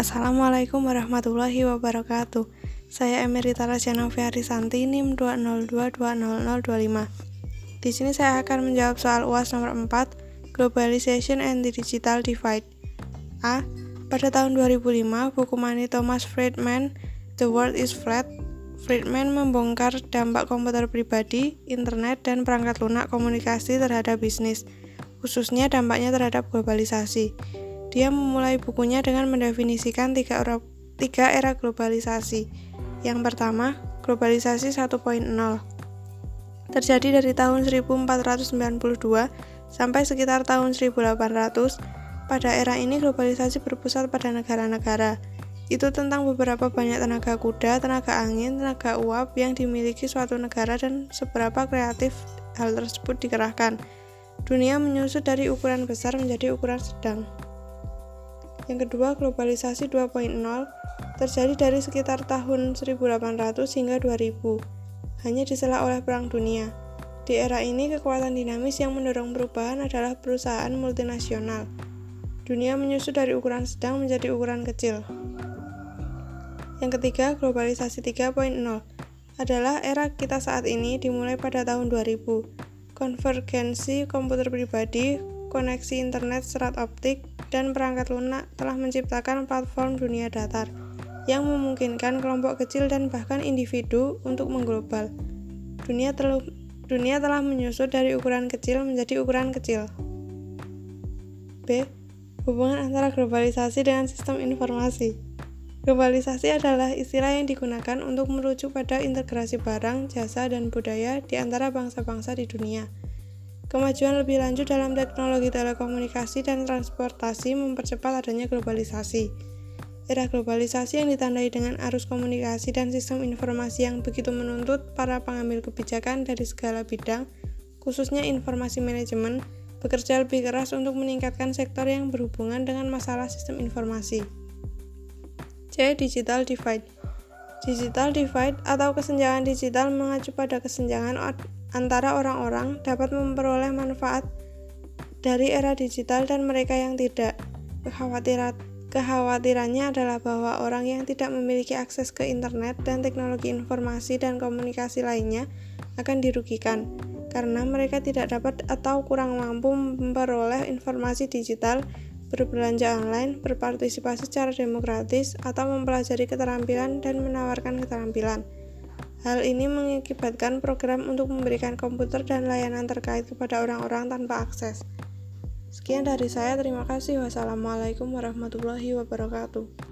Assalamualaikum warahmatullahi wabarakatuh. Saya Emerita Rajana Santi NIM 202200025. Di sini saya akan menjawab soal UAS nomor 4, Globalization and Digital Divide. A. Pada tahun 2005, buku Money Thomas Friedman, The World is Flat, Friedman membongkar dampak komputer pribadi, internet, dan perangkat lunak komunikasi terhadap bisnis, khususnya dampaknya terhadap globalisasi. Dia memulai bukunya dengan mendefinisikan tiga era, tiga era globalisasi. Yang pertama, globalisasi 1.0. Terjadi dari tahun 1492 sampai sekitar tahun 1800. Pada era ini globalisasi berpusat pada negara-negara. Itu tentang beberapa banyak tenaga kuda, tenaga angin, tenaga uap yang dimiliki suatu negara dan seberapa kreatif hal tersebut dikerahkan. Dunia menyusut dari ukuran besar menjadi ukuran sedang. Yang kedua, globalisasi 2.0 terjadi dari sekitar tahun 1800 hingga 2000, hanya disela oleh Perang Dunia. Di era ini, kekuatan dinamis yang mendorong perubahan adalah perusahaan multinasional. Dunia menyusut dari ukuran sedang menjadi ukuran kecil. Yang ketiga, globalisasi 3.0 adalah era kita saat ini dimulai pada tahun 2000. Konvergensi komputer pribadi, koneksi internet serat optik, dan perangkat lunak telah menciptakan platform dunia datar yang memungkinkan kelompok kecil dan bahkan individu untuk mengglobal. Dunia, dunia telah menyusut dari ukuran kecil menjadi ukuran kecil. B. Hubungan antara globalisasi dengan sistem informasi. Globalisasi adalah istilah yang digunakan untuk merujuk pada integrasi barang, jasa, dan budaya di antara bangsa-bangsa di dunia. Kemajuan lebih lanjut dalam teknologi telekomunikasi dan transportasi mempercepat adanya globalisasi. Era globalisasi yang ditandai dengan arus komunikasi dan sistem informasi yang begitu menuntut para pengambil kebijakan dari segala bidang, khususnya informasi manajemen, bekerja lebih keras untuk meningkatkan sektor yang berhubungan dengan masalah sistem informasi. C. Digital Divide Digital divide atau kesenjangan digital mengacu pada kesenjangan antara orang-orang dapat memperoleh manfaat dari era digital dan mereka yang tidak. Kekhawatiran Kekhawatirannya adalah bahwa orang yang tidak memiliki akses ke internet dan teknologi informasi dan komunikasi lainnya akan dirugikan karena mereka tidak dapat atau kurang mampu memperoleh informasi digital, berbelanja online, berpartisipasi secara demokratis, atau mempelajari keterampilan dan menawarkan keterampilan. Hal ini mengakibatkan program untuk memberikan komputer dan layanan terkait kepada orang-orang tanpa akses. Sekian dari saya, terima kasih. Wassalamualaikum warahmatullahi wabarakatuh.